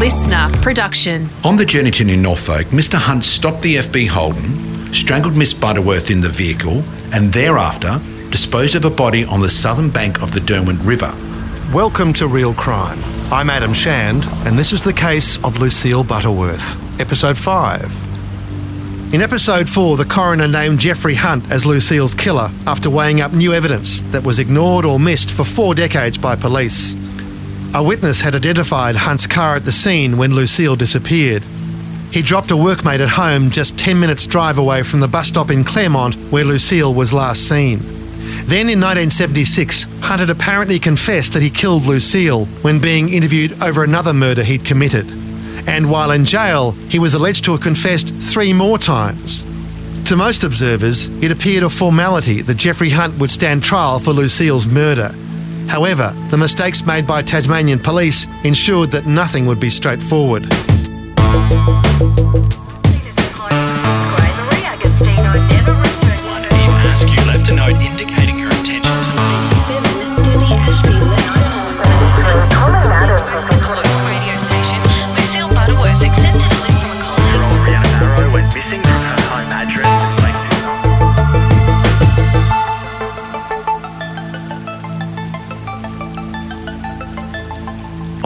listener production. On the journey to New Norfolk, Mr. Hunt stopped the FB Holden, strangled Miss Butterworth in the vehicle, and thereafter disposed of a body on the southern bank of the Derwent River. Welcome to Real Crime. I'm Adam Shand, and this is the case of Lucille Butterworth, episode 5. In episode 4, the coroner named Jeffrey Hunt as Lucille's killer after weighing up new evidence that was ignored or missed for four decades by police. A witness had identified Hunt's car at the scene when Lucille disappeared. He dropped a workmate at home just 10 minutes' drive away from the bus stop in Claremont where Lucille was last seen. Then in 1976, Hunt had apparently confessed that he killed Lucille when being interviewed over another murder he'd committed. And while in jail, he was alleged to have confessed three more times. To most observers, it appeared a formality that Jeffrey Hunt would stand trial for Lucille's murder. However, the mistakes made by Tasmanian police ensured that nothing would be straightforward.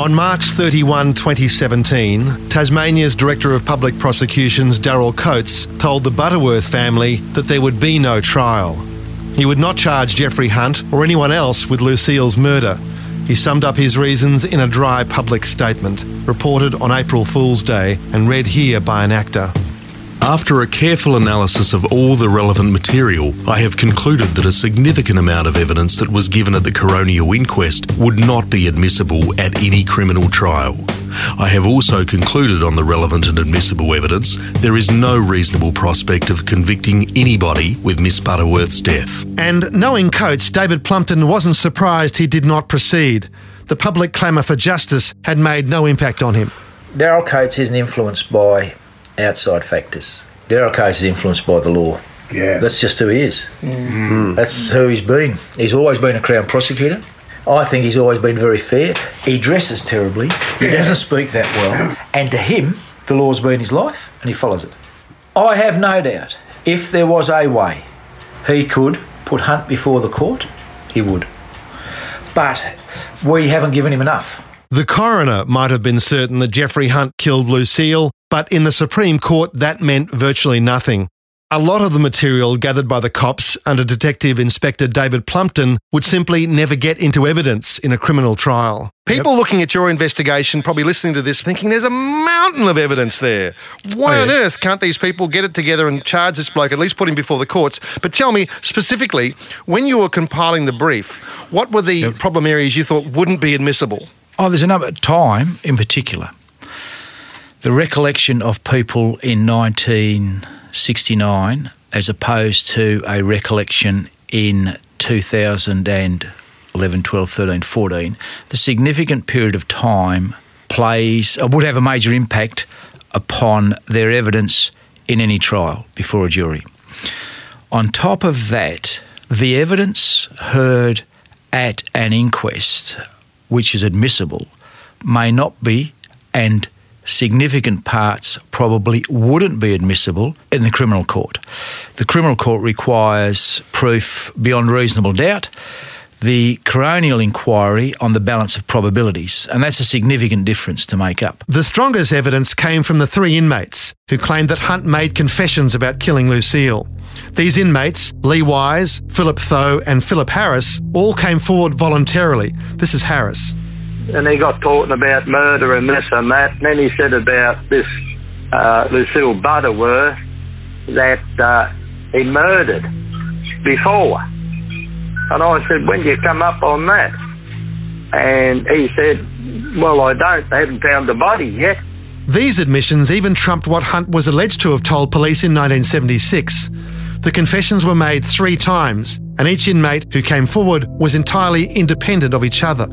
On March 31, 2017, Tasmania's Director of Public Prosecutions, Daryl Coates, told the Butterworth family that there would be no trial. He would not charge Jeffrey Hunt or anyone else with Lucille's murder. He summed up his reasons in a dry public statement, reported on April Fool's Day and read here by an actor. After a careful analysis of all the relevant material, I have concluded that a significant amount of evidence that was given at the coronial inquest would not be admissible at any criminal trial. I have also concluded on the relevant and admissible evidence there is no reasonable prospect of convicting anybody with Miss Butterworth's death. And knowing Coates, David Plumpton wasn't surprised he did not proceed. The public clamour for justice had made no impact on him. Daryl Coates isn't influenced by outside factors. Coates is influenced by the law. Yeah. That's just who he is. Mm. That's who he's been. He's always been a Crown prosecutor. I think he's always been very fair. He dresses terribly. He Yeah. doesn't speak that well. And to him, the law's been his life and he follows it. I have no doubt if there was a way he could put Hunt before the court, he would. But we haven't given him enough. The coroner might have been certain that Jeffrey Hunt killed Lucille, but in the Supreme Court, that meant virtually nothing. A lot of the material gathered by the cops under Detective Inspector David Plumpton would simply never get into evidence in a criminal trial. People looking at your investigation, probably listening to this, thinking there's a mountain of evidence there. Why oh, on earth can't these people get it together and charge this bloke, at least put him before the courts? But tell me specifically, when you were compiling the brief, what were the problem areas you thought wouldn't be admissible? Oh, there's another time in particular. The recollection of people in 1969 as opposed to a recollection in 2011, 12, 13, 14, the significant period of time plays, or would have a major impact upon their evidence in any trial before a jury. On top of that, the evidence heard at an inquest, which is admissible, may not be, and significant parts probably wouldn't be admissible in the criminal court. The criminal court requires proof beyond reasonable doubt. The coronial inquiry on the balance of probabilities, and that's a significant difference to make up. The strongest evidence came from the three inmates who claimed that Hunt made confessions about killing Lucille. These inmates, Lee Wise, Philip Tho, and Philip Harris, all came forward voluntarily. This is Harris. and he got talking about murder and this and that. And then he said about this uh, Lucille Butterworth that uh, he murdered before. And I said, when do you come up on that? And he said, well, I don't. They haven't found the body yet. These admissions even trumped what Hunt was alleged to have told police in 1976. The confessions were made three times, and each inmate who came forward was entirely independent of each other.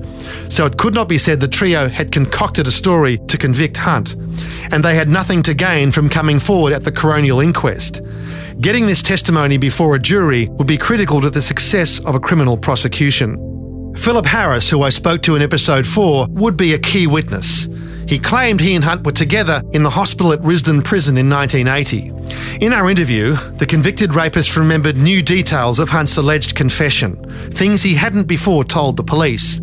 So it could not be said the trio had concocted a story to convict Hunt, and they had nothing to gain from coming forward at the coronial inquest. Getting this testimony before a jury would be critical to the success of a criminal prosecution. Philip Harris, who I spoke to in episode 4, would be a key witness. He claimed he and Hunt were together in the hospital at Risdon Prison in 1980. In our interview, the convicted rapist remembered new details of Hunt's alleged confession, things he hadn't before told the police,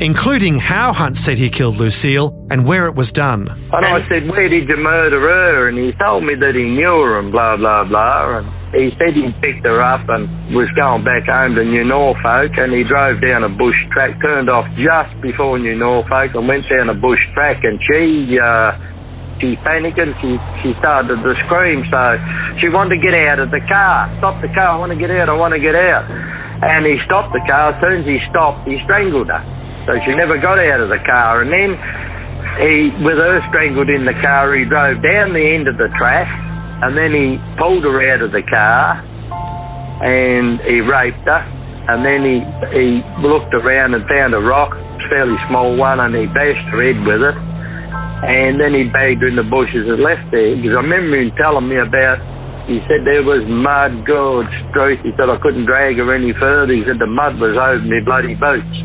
including how Hunt said he killed Lucille and where it was done. And I said, Where did you murder her? And he told me that he knew her and blah, blah, blah. And he said he picked her up and was going back home to New Norfolk and he drove down a bush track, turned off just before New Norfolk and went down a bush track and she, uh, she panicked and she, she started to scream. So she wanted to get out of the car. Stop the car, I want to get out, I want to get out. And he stopped the car. As soon as he stopped, he strangled her. So she never got out of the car. And then he, with her strangled in the car, he drove down the end of the track and then he pulled her out of the car and he raped her. And then he, he looked around and found a rock, a fairly small one, and he bashed her head with it. And then he bagged her in the bushes and left there. Because I remember him telling me about, he said there was mud, good street. He said I couldn't drag her any further. He said the mud was over my bloody boots.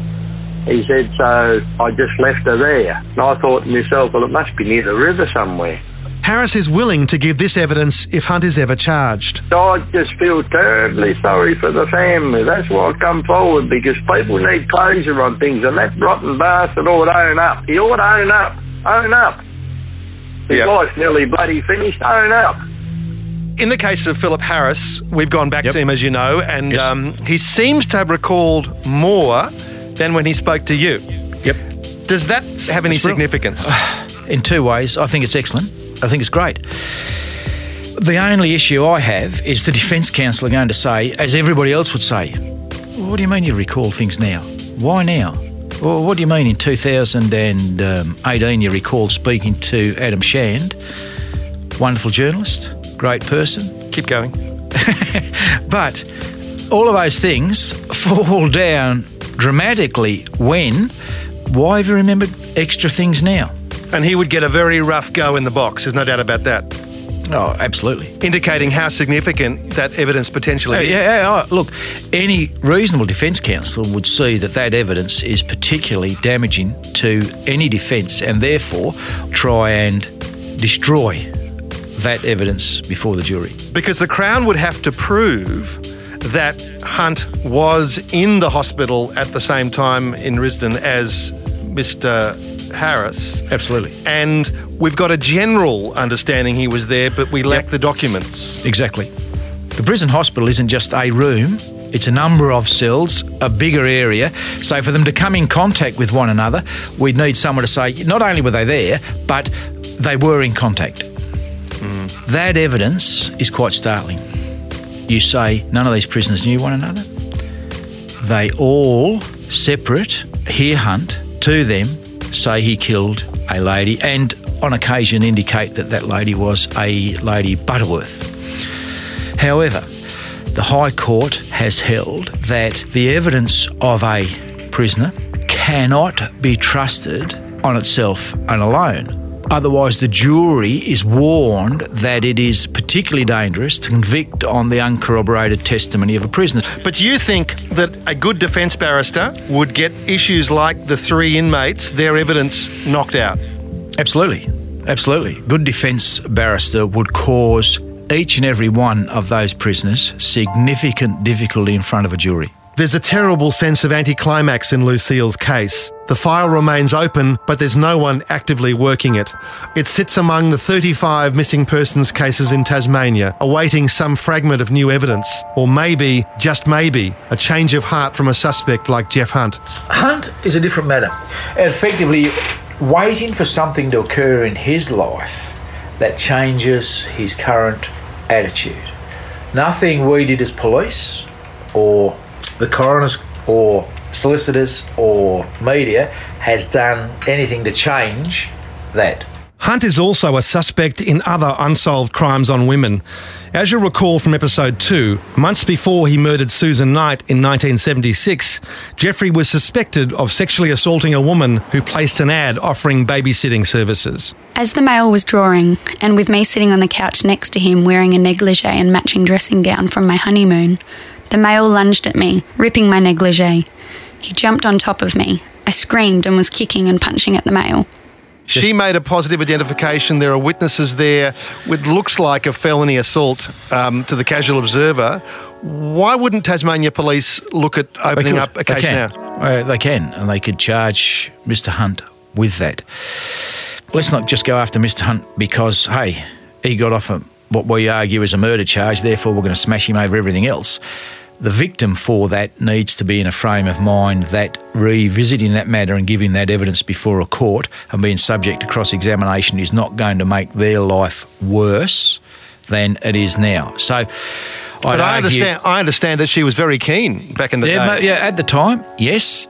He said, so I just left her there. And I thought to myself, well, it must be near the river somewhere. Harris is willing to give this evidence if Hunt is ever charged. I just feel terribly sorry for the family. That's why I come forward because people need closure on things, and that rotten bastard ought to own up. He ought to own up. Own up. His Yep. life's nearly bloody finished. Own up. In the case of Philip Harris, we've gone back Yep. to him, as you know, and Yes. um, he seems to have recalled more than when he spoke to you. Yep. Does that have any That's real. significance? In two ways, I think it's excellent. I think it's great. The only issue I have is the defence counsel are going to say, as everybody else would say, well, what do you mean you recall things now? Why now? Well, what do you mean in 2018 um, you recall speaking to Adam Shand, wonderful journalist, great person, Keep going. but all of those things fall down dramatically when why have you remembered extra things now? And he would get a very rough go in the box, there's no doubt about that, Oh, absolutely. indicating how significant that evidence potentially is. yeah, yeah, oh, look, any reasonable defence counsel would see that that evidence is particularly damaging to any defence and therefore try and destroy that evidence before the jury. Because the Crown would have to prove that Hunt was in the hospital at the same time in Risdon as Mr. Harris. Absolutely. And we've got a general understanding he was there, but we lack the documents. Exactly. The prison hospital isn't just a room, it's a number of cells, a bigger area. So for them to come in contact with one another, we'd need someone to say not only were they there, but they were in contact. Mm. That evidence is quite startling. You say none of these prisoners knew one another. They all, separate, hear hunt to them, say he killed a lady, and on occasion indicate that that lady was a Lady Butterworth. However, the High Court has held that the evidence of a prisoner cannot be trusted on itself and alone. Otherwise, the jury is warned that it is particularly dangerous to convict on the uncorroborated testimony of a prisoner. But you think that a good defence barrister would get issues like the three inmates, their evidence knocked out? Absolutely. Absolutely. Good defence barrister would cause each and every one of those prisoners significant difficulty in front of a jury. There's a terrible sense of anticlimax in Lucille's case. The file remains open, but there's no one actively working it. It sits among the 35 missing persons cases in Tasmania, awaiting some fragment of new evidence, or maybe, just maybe, a change of heart from a suspect like Jeff Hunt. Hunt is a different matter. Effectively, waiting for something to occur in his life that changes his current attitude. Nothing we did as police or the coroners or solicitors or media has done anything to change that. Hunt is also a suspect in other unsolved crimes on women. As you'll recall from episode 2, months before he murdered Susan Knight in 1976, Jeffrey was suspected of sexually assaulting a woman who placed an ad offering babysitting services. As the mail was drawing, and with me sitting on the couch next to him wearing a negligee and matching dressing gown from my honeymoon, the male lunged at me, ripping my negligee. He jumped on top of me. I screamed and was kicking and punching at the male. She made a positive identification. There are witnesses there. It looks like a felony assault um, to the casual observer. Why wouldn't Tasmania Police look at opening could. up a case can. now? Uh, they can, and they could charge Mr. Hunt with that. Let's not just go after Mr. Hunt because, hey, he got off a, what we argue is a murder charge, therefore we're going to smash him over everything else. The victim for that needs to be in a frame of mind that revisiting that matter and giving that evidence before a court and being subject to cross examination is not going to make their life worse than it is now. So, But I understand. I understand that she was very keen back in the yeah, day. yeah, at the time, yes.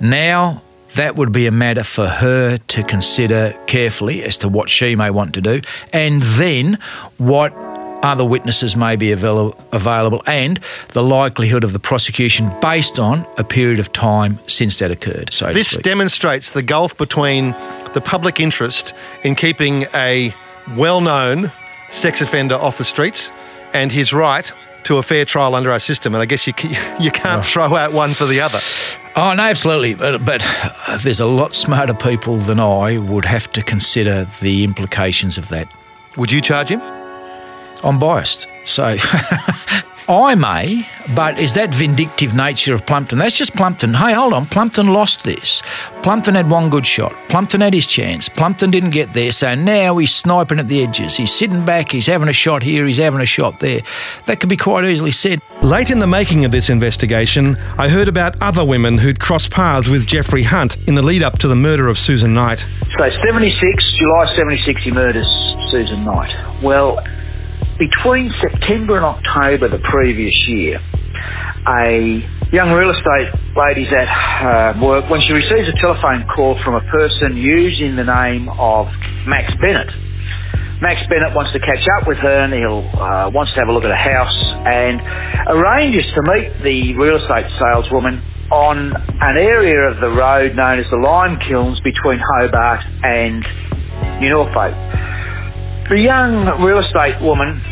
Now that would be a matter for her to consider carefully as to what she may want to do, and then what other witnesses may be avail- available, and the likelihood of the prosecution based on a period of time since that occurred. So This demonstrates the gulf between the public interest in keeping a well-known sex offender off the streets and his right to a fair trial under our system. And I guess you you can't throw out one for the other. Oh, no, absolutely. But, but uh, there's a lot smarter people than I would have to consider the implications of that. Would you charge him? I'm biased. So I may, but is that vindictive nature of Plumpton? That's just Plumpton. Hey, hold on. Plumpton lost this. Plumpton had one good shot. Plumpton had his chance. Plumpton didn't get there. So now he's sniping at the edges. He's sitting back. He's having a shot here. He's having a shot there. That could be quite easily said. Late in the making of this investigation, I heard about other women who'd crossed paths with Jeffrey Hunt in the lead up to the murder of Susan Knight. So 76, July 76, he murders Susan Knight. Well, between September and October the previous year, a young real estate lady's at work when she receives a telephone call from a person using the name of Max Bennett. Max Bennett wants to catch up with her and he'll uh, wants to have a look at a house and arranges to meet the real estate saleswoman on an area of the road known as the Lime Kilns between Hobart and New Norfolk. The young real estate woman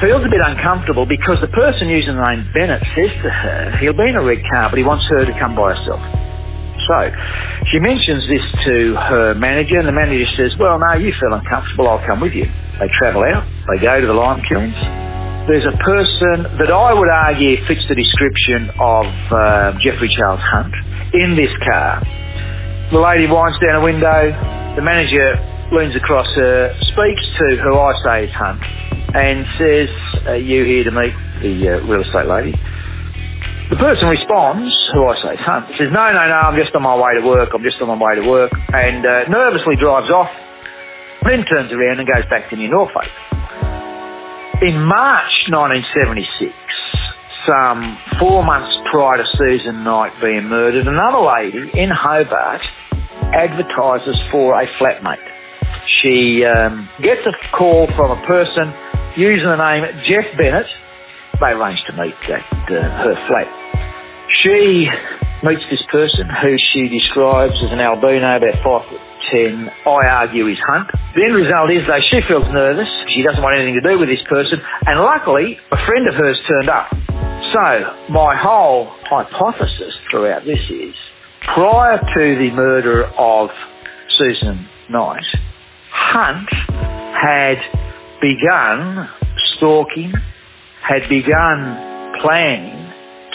feels a bit uncomfortable because the person using the name Bennett says to her he'll be in a red car but he wants her to come by herself. So she mentions this to her manager, and the manager says, Well, no, you feel uncomfortable, I'll come with you. They travel out, they go to the lime kilns. There's a person that I would argue fits the description of uh, Jeffrey Charles Hunt in this car. The lady winds down a window, the manager leans across her, speaks to who I say is Hunt, and says, Are you here to meet the uh, real estate lady? The person responds, who I say is Hunt, says, no, no, no, I'm just on my way to work, I'm just on my way to work, and uh, nervously drives off, then turns around and goes back to New Norfolk. In March 1976, some four months prior to Susan Knight being murdered, another lady in Hobart advertises for a flatmate. She um, gets a call from a person using the name Jeff Bennett. They arrange to meet at uh, her flat. She meets this person who she describes as an albino, about five foot ten. I argue is Hunt. The end result is though she feels nervous. She doesn't want anything to do with this person, and luckily a friend of hers turned up. So my whole hypothesis throughout this is prior to the murder of Susan Knight, Hunt had begun stalking, had begun planning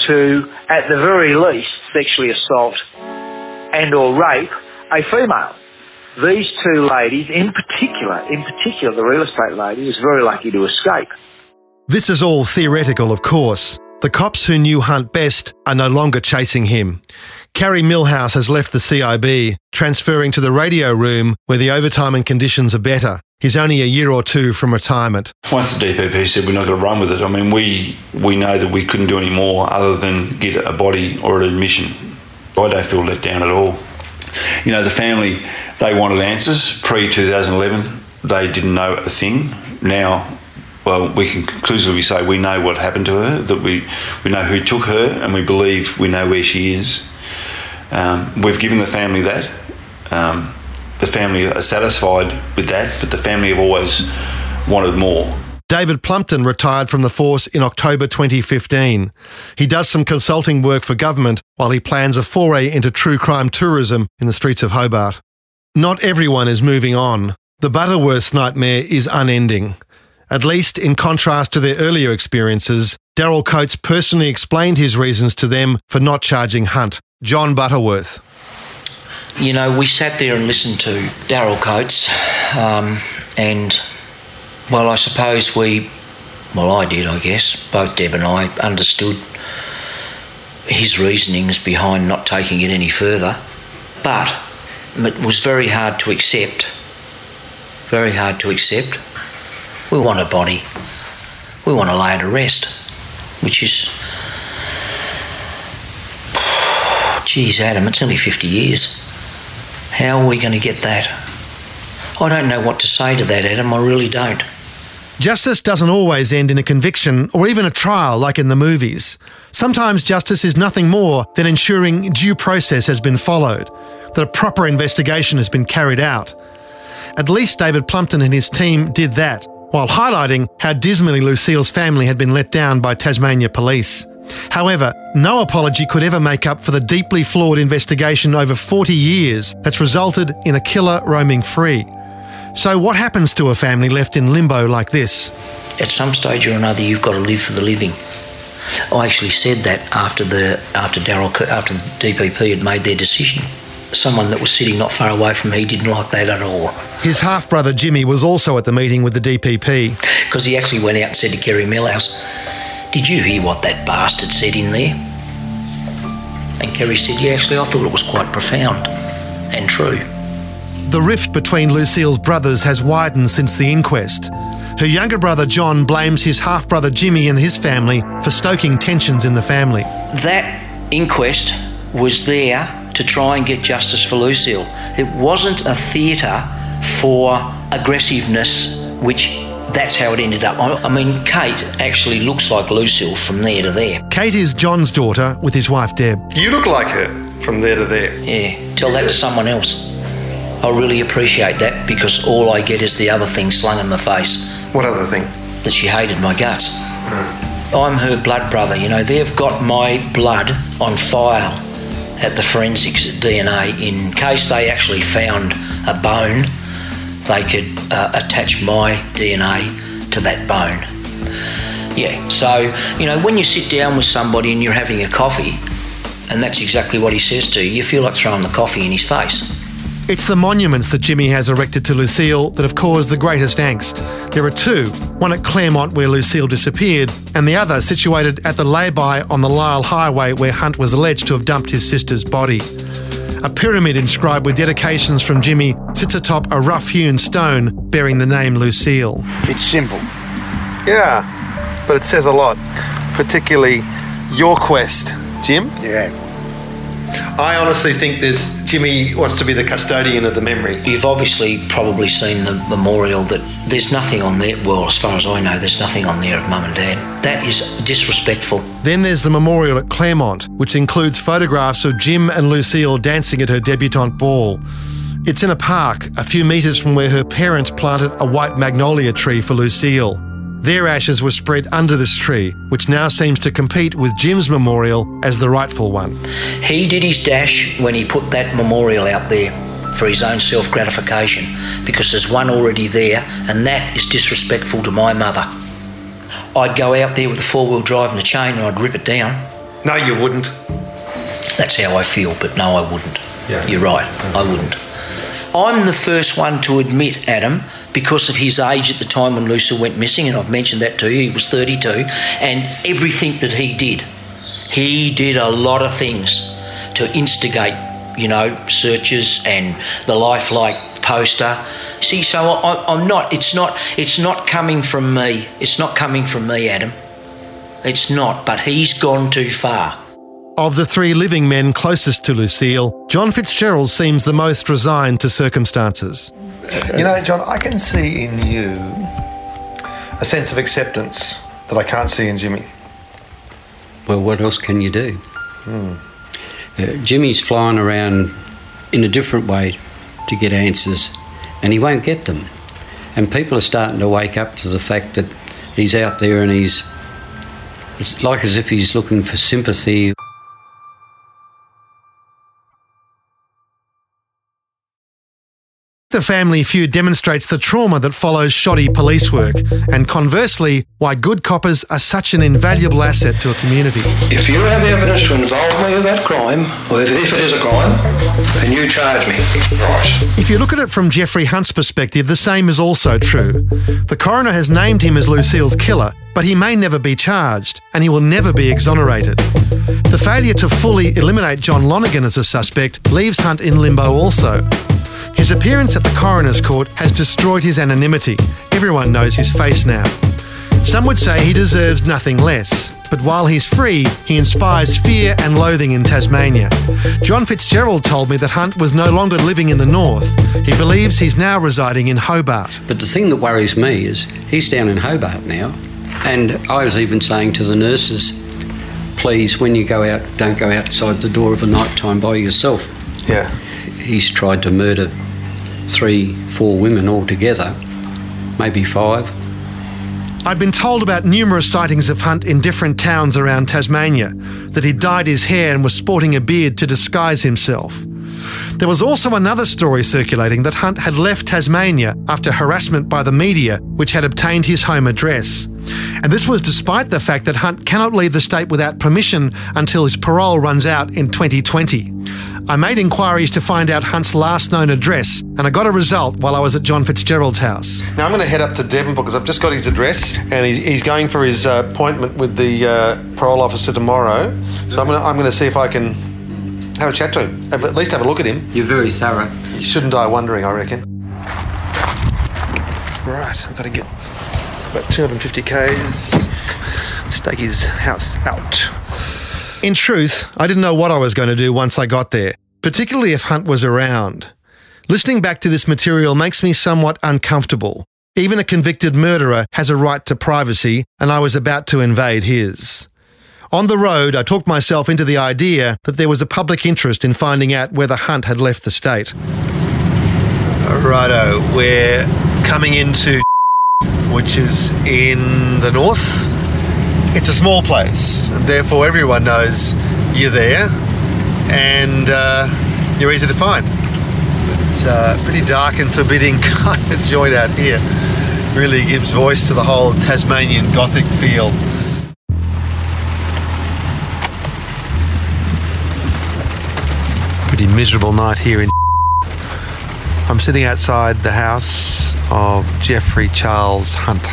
to, at the very least, sexually assault and or rape a female. These two ladies, in particular, in particular, the real estate lady was very lucky to escape. This is all theoretical, of course. The cops who knew Hunt best are no longer chasing him. Kerry Millhouse has left the CIB, transferring to the radio room where the overtime and conditions are better. He's only a year or two from retirement. Once the DPP said we're not going to run with it, I mean, we, we know that we couldn't do any more other than get a body or an admission. I don't feel let down at all. You know, the family, they wanted answers pre 2011. They didn't know a thing. Now, well, we can conclusively say we know what happened to her, that we, we know who took her, and we believe we know where she is. Um, we've given the family that. Um, the family are satisfied with that, but the family have always wanted more. David Plumpton retired from the force in October 2015. He does some consulting work for government while he plans a foray into true crime tourism in the streets of Hobart. Not everyone is moving on. The Butterworth's nightmare is unending. At least, in contrast to their earlier experiences, Daryl Coates personally explained his reasons to them for not charging Hunt. John Butterworth. You know, we sat there and listened to Daryl Coates, um, and well, I suppose we, well, I did, I guess, both Deb and I understood his reasonings behind not taking it any further, but it was very hard to accept. Very hard to accept. We want a body. We want to lay it to rest, which is. Geez, Adam, it's only 50 years. How are we going to get that? I don't know what to say to that, Adam. I really don't. Justice doesn't always end in a conviction or even a trial like in the movies. Sometimes justice is nothing more than ensuring due process has been followed, that a proper investigation has been carried out. At least David Plumpton and his team did that, while highlighting how dismally Lucille's family had been let down by Tasmania police. However, no apology could ever make up for the deeply flawed investigation over 40 years that's resulted in a killer roaming free. So, what happens to a family left in limbo like this? At some stage or another, you've got to live for the living. I actually said that after the after Daryl after the DPP had made their decision. Someone that was sitting not far away from me didn't like that at all. His half brother Jimmy was also at the meeting with the DPP. Because he actually went out and said to Kerry Millhouse, Did you hear what that bastard said in there? And Kerry said, Yeah, actually, I thought it was quite profound and true. The rift between Lucille's brothers has widened since the inquest. Her younger brother John blames his half brother Jimmy and his family for stoking tensions in the family. That inquest was there to try and get justice for Lucille. It wasn't a theatre for aggressiveness, which that's how it ended up. I mean, Kate actually looks like Lucille from there to there. Kate is John's daughter with his wife Deb. You look like her from there to there. Yeah, tell that to someone else. I really appreciate that because all I get is the other thing slung in my face. What other thing? That she hated my guts. Hmm. I'm her blood brother, you know, they've got my blood on file at the forensics at DNA in case they actually found a bone, they could uh, attach my DNA to that bone. Yeah, so, you know, when you sit down with somebody and you're having a coffee, and that's exactly what he says to you, you feel like throwing the coffee in his face. It's the monuments that Jimmy has erected to Lucille that have caused the greatest angst. There are two one at Claremont, where Lucille disappeared, and the other situated at the lay-by on the Lyell Highway, where Hunt was alleged to have dumped his sister's body. A pyramid inscribed with dedications from Jimmy sits atop a rough hewn stone bearing the name Lucille. It's simple. Yeah, but it says a lot, particularly your quest, Jim. Yeah. I honestly think there's Jimmy wants to be the custodian of the memory. You've obviously probably seen the memorial that there's nothing on there. Well, as far as I know, there's nothing on there of mum and dad. That is disrespectful. Then there's the memorial at Claremont, which includes photographs of Jim and Lucille dancing at her debutante ball. It's in a park, a few metres from where her parents planted a white magnolia tree for Lucille. Their ashes were spread under this tree, which now seems to compete with Jim's memorial as the rightful one. He did his dash when he put that memorial out there for his own self gratification because there's one already there, and that is disrespectful to my mother. I'd go out there with a four wheel drive and a chain and I'd rip it down. No, you wouldn't. That's how I feel, but no, I wouldn't. Yeah. You're right, I wouldn't. I'm the first one to admit, Adam, because of his age at the time when Lucille went missing, and I've mentioned that to you, he was 32, and everything that he did. He did a lot of things to instigate, you know, searches and the lifelike poster. See, so I, I'm not. It's not. It's not coming from me. It's not coming from me, Adam. It's not. But he's gone too far. Of the three living men closest to Lucille, John Fitzgerald seems the most resigned to circumstances. You know, John, I can see in you a sense of acceptance that I can't see in Jimmy. Well, what else can you do? Uh, Jimmy's flying around in a different way to get answers, and he won't get them. And people are starting to wake up to the fact that he's out there and he's. It's like as if he's looking for sympathy the family feud demonstrates the trauma that follows shoddy police work, and conversely, why good coppers are such an invaluable asset to a community. If you have evidence to involve me in that crime, or if, it is a crime, then you charge me. Right. If you look at it from Jeffrey Hunt's perspective, the same is also true. The coroner has named him as Lucille's killer, but he may never be charged, and he will never be exonerated. The failure to fully eliminate John Lonergan as a suspect leaves Hunt in limbo also. His appearance at the coroner's court has destroyed his anonymity. Everyone knows his face now. Some would say he deserves nothing less, but while he's free, he inspires fear and loathing in Tasmania. John Fitzgerald told me that Hunt was no longer living in the north. He believes he's now residing in Hobart. But the thing that worries me is he's down in Hobart now, and I was even saying to the nurses, please, when you go out, don't go outside the door of a night time by yourself. Yeah. He's tried to murder three, four women altogether, maybe five. I've been told about numerous sightings of Hunt in different towns around Tasmania, that he dyed his hair and was sporting a beard to disguise himself. There was also another story circulating that Hunt had left Tasmania after harassment by the media, which had obtained his home address. And this was despite the fact that Hunt cannot leave the state without permission until his parole runs out in 2020. I made inquiries to find out Hunt's last known address, and I got a result while I was at John Fitzgerald's house. Now I'm going to head up to Devonport because I've just got his address, and he's, he's going for his uh, appointment with the uh, parole officer tomorrow. So I'm going to I'm going to see if I can have a chat to him, have, at least have a look at him. You're very thorough. You shouldn't die wondering, I reckon. Right, I've got to get about 250 k's. Stake his house out. In truth, I didn't know what I was going to do once I got there, particularly if Hunt was around. Listening back to this material makes me somewhat uncomfortable. Even a convicted murderer has a right to privacy, and I was about to invade his. On the road, I talked myself into the idea that there was a public interest in finding out whether Hunt had left the state. Righto, we're coming into which is in the north. It's a small place, therefore everyone knows you're there, and uh, you're easy to find. It's a pretty dark and forbidding kind of joint out here. Really gives voice to the whole Tasmanian Gothic feel. Pretty miserable night here in. I'm sitting outside the house of Jeffrey Charles Hunt.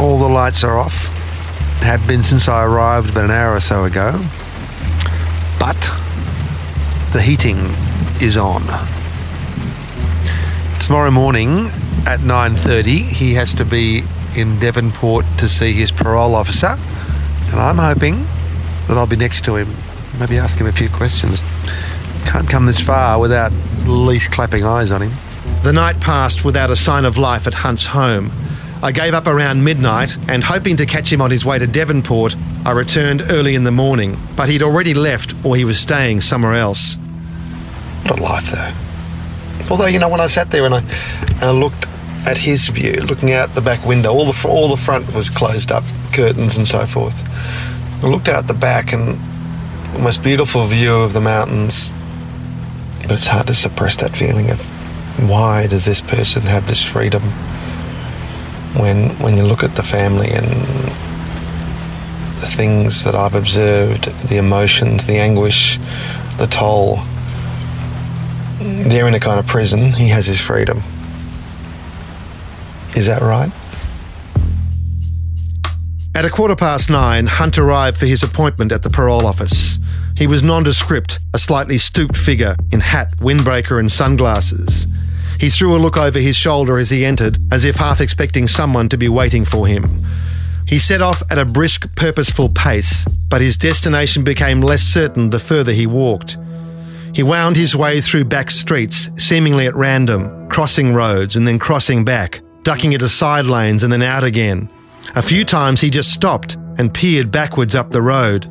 All the lights are off. Have been since I arrived about an hour or so ago. But the heating is on. Tomorrow morning at 9:30 he has to be in Devonport to see his parole officer, and I'm hoping that I'll be next to him, maybe ask him a few questions. Can't come this far without at least clapping eyes on him. The night passed without a sign of life at Hunt's home. I gave up around midnight and, hoping to catch him on his way to Devonport, I returned early in the morning, but he'd already left or he was staying somewhere else. What a life, though. Although, you know, when I sat there and I, I looked at his view, looking out the back window, all the, all the front was closed up, curtains and so forth. I looked out the back and the most beautiful view of the mountains. But it's hard to suppress that feeling of why does this person have this freedom when when you look at the family and the things that I've observed, the emotions, the anguish, the toll. They're in a kind of prison. He has his freedom. Is that right? At a quarter past nine, Hunt arrived for his appointment at the parole office. He was nondescript, a slightly stooped figure in hat, windbreaker, and sunglasses. He threw a look over his shoulder as he entered, as if half expecting someone to be waiting for him. He set off at a brisk, purposeful pace, but his destination became less certain the further he walked. He wound his way through back streets, seemingly at random, crossing roads and then crossing back, ducking into side lanes and then out again. A few times he just stopped and peered backwards up the road.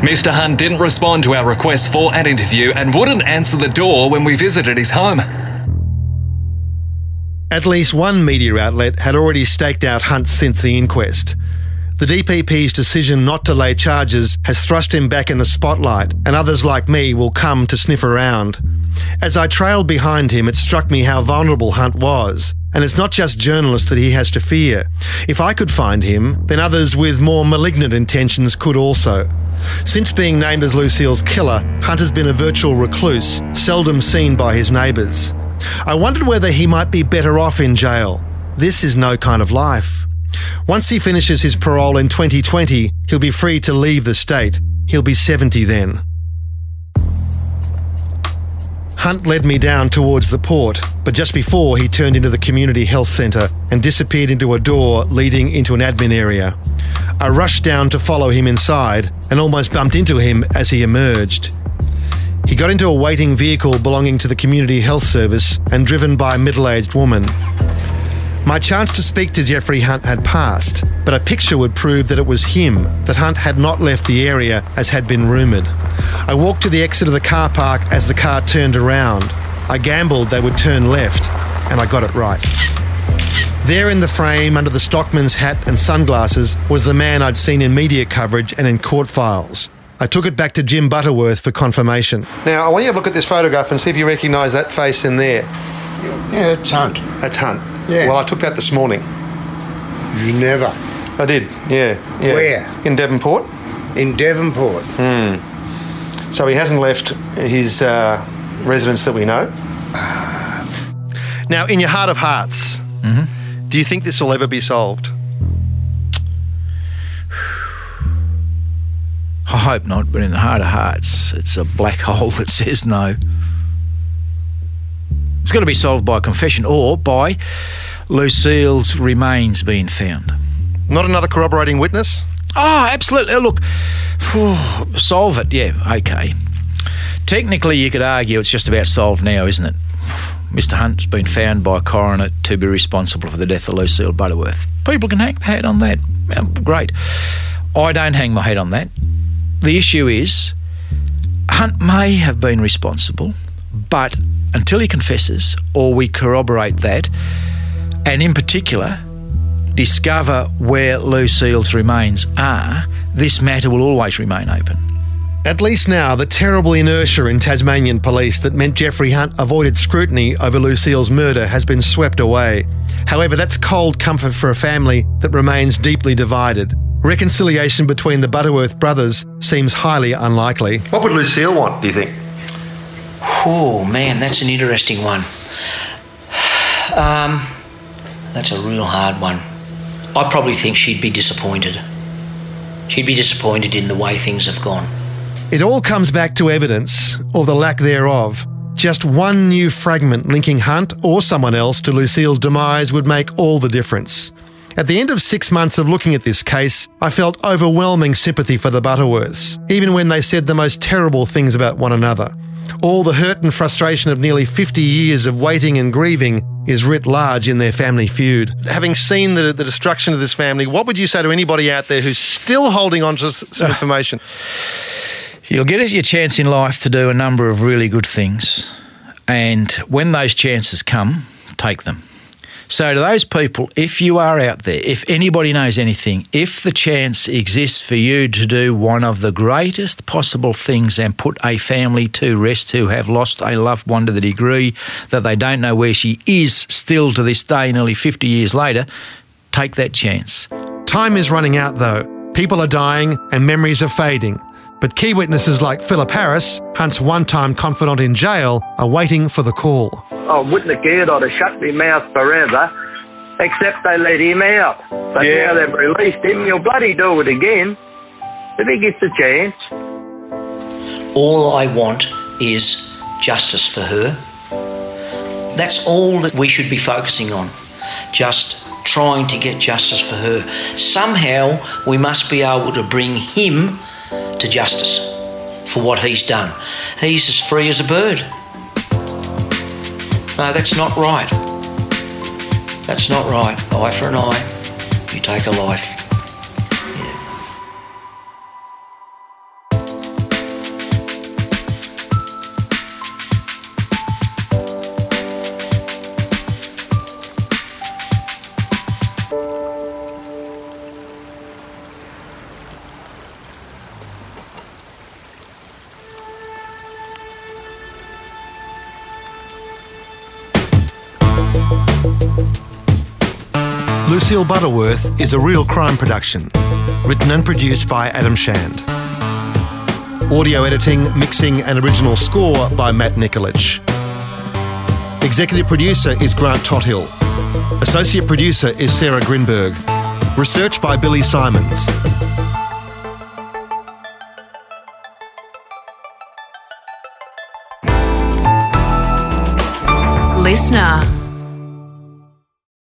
Mr. Hunt didn't respond to our request for an interview and wouldn't answer the door when we visited his home. At least one media outlet had already staked out Hunt since the inquest. The DPP's decision not to lay charges has thrust him back in the spotlight, and others like me will come to sniff around. As I trailed behind him, it struck me how vulnerable Hunt was. And it's not just journalists that he has to fear. If I could find him, then others with more malignant intentions could also. Since being named as Lucille's killer, Hunt has been a virtual recluse, seldom seen by his neighbours. I wondered whether he might be better off in jail. This is no kind of life. Once he finishes his parole in 2020, he'll be free to leave the state. He'll be 70 then. Hunt led me down towards the port, but just before he turned into the community health centre and disappeared into a door leading into an admin area. I rushed down to follow him inside and almost bumped into him as he emerged. He got into a waiting vehicle belonging to the community health service and driven by a middle aged woman. My chance to speak to Jeffrey Hunt had passed, but a picture would prove that it was him, that Hunt had not left the area as had been rumoured. I walked to the exit of the car park as the car turned around. I gambled they would turn left, and I got it right. There in the frame, under the stockman's hat and sunglasses, was the man I'd seen in media coverage and in court files. I took it back to Jim Butterworth for confirmation. Now, I want you to look at this photograph and see if you recognise that face in there. Yeah, it's Hunt. That's Hunt. Yeah. Well, I took that this morning. You never. I did, yeah. yeah. Where? In Devonport. In Devonport. Hmm. So he hasn't left his uh, residence that we know. Now, in your heart of hearts, do you think this will ever be solved? I hope not, but in the heart of hearts, it's a black hole that says no. It's got to be solved by confession or by Lucille's remains being found. Not another corroborating witness? Oh, absolutely. Look, solve it. Yeah, okay. Technically, you could argue it's just about solved now, isn't it? Mr. Hunt's been found by a coroner to be responsible for the death of Lucille Butterworth. People can hang their hat on that. Great. I don't hang my head on that. The issue is Hunt may have been responsible, but until he confesses or we corroborate that, and in particular, discover where Lucille's remains are, this matter will always remain open. At least now, the terrible inertia in Tasmanian police that meant Jeffrey Hunt avoided scrutiny over Lucille's murder has been swept away. However, that's cold comfort for a family that remains deeply divided. Reconciliation between the Butterworth brothers seems highly unlikely. What would Lucille want, do you think? Oh man, that's an interesting one. Um, that's a real hard one. I probably think she'd be disappointed. She'd be disappointed in the way things have gone. It all comes back to evidence, or the lack thereof. Just one new fragment linking Hunt or someone else to Lucille's demise would make all the difference. At the end of six months of looking at this case, I felt overwhelming sympathy for the Butterworths, even when they said the most terrible things about one another. All the hurt and frustration of nearly 50 years of waiting and grieving is writ large in their family feud. Having seen the, the destruction of this family, what would you say to anybody out there who's still holding on to some information? You'll get your chance in life to do a number of really good things. And when those chances come, take them. So, to those people, if you are out there, if anybody knows anything, if the chance exists for you to do one of the greatest possible things and put a family to rest who have lost a loved one to the degree that they don't know where she is still to this day, nearly 50 years later, take that chance. Time is running out though. People are dying and memories are fading. But key witnesses like Philip Harris, Hunt's one time confidant in jail, are waiting for the call. I wouldn't have cared. I'd have shut my mouth forever, except they let him out. But now they've released him. He'll bloody do it again if he gets a chance. All I want is justice for her. That's all that we should be focusing on. Just trying to get justice for her. Somehow we must be able to bring him to justice for what he's done. He's as free as a bird. No, that's not right. That's not right. Eye for an eye. You take a life. Lucille Butterworth is a real crime production, written and produced by Adam Shand. Audio editing, mixing, and original score by Matt Nikolic. Executive producer is Grant Tothill. Associate producer is Sarah Grinberg. Research by Billy Simons. LiSTNR.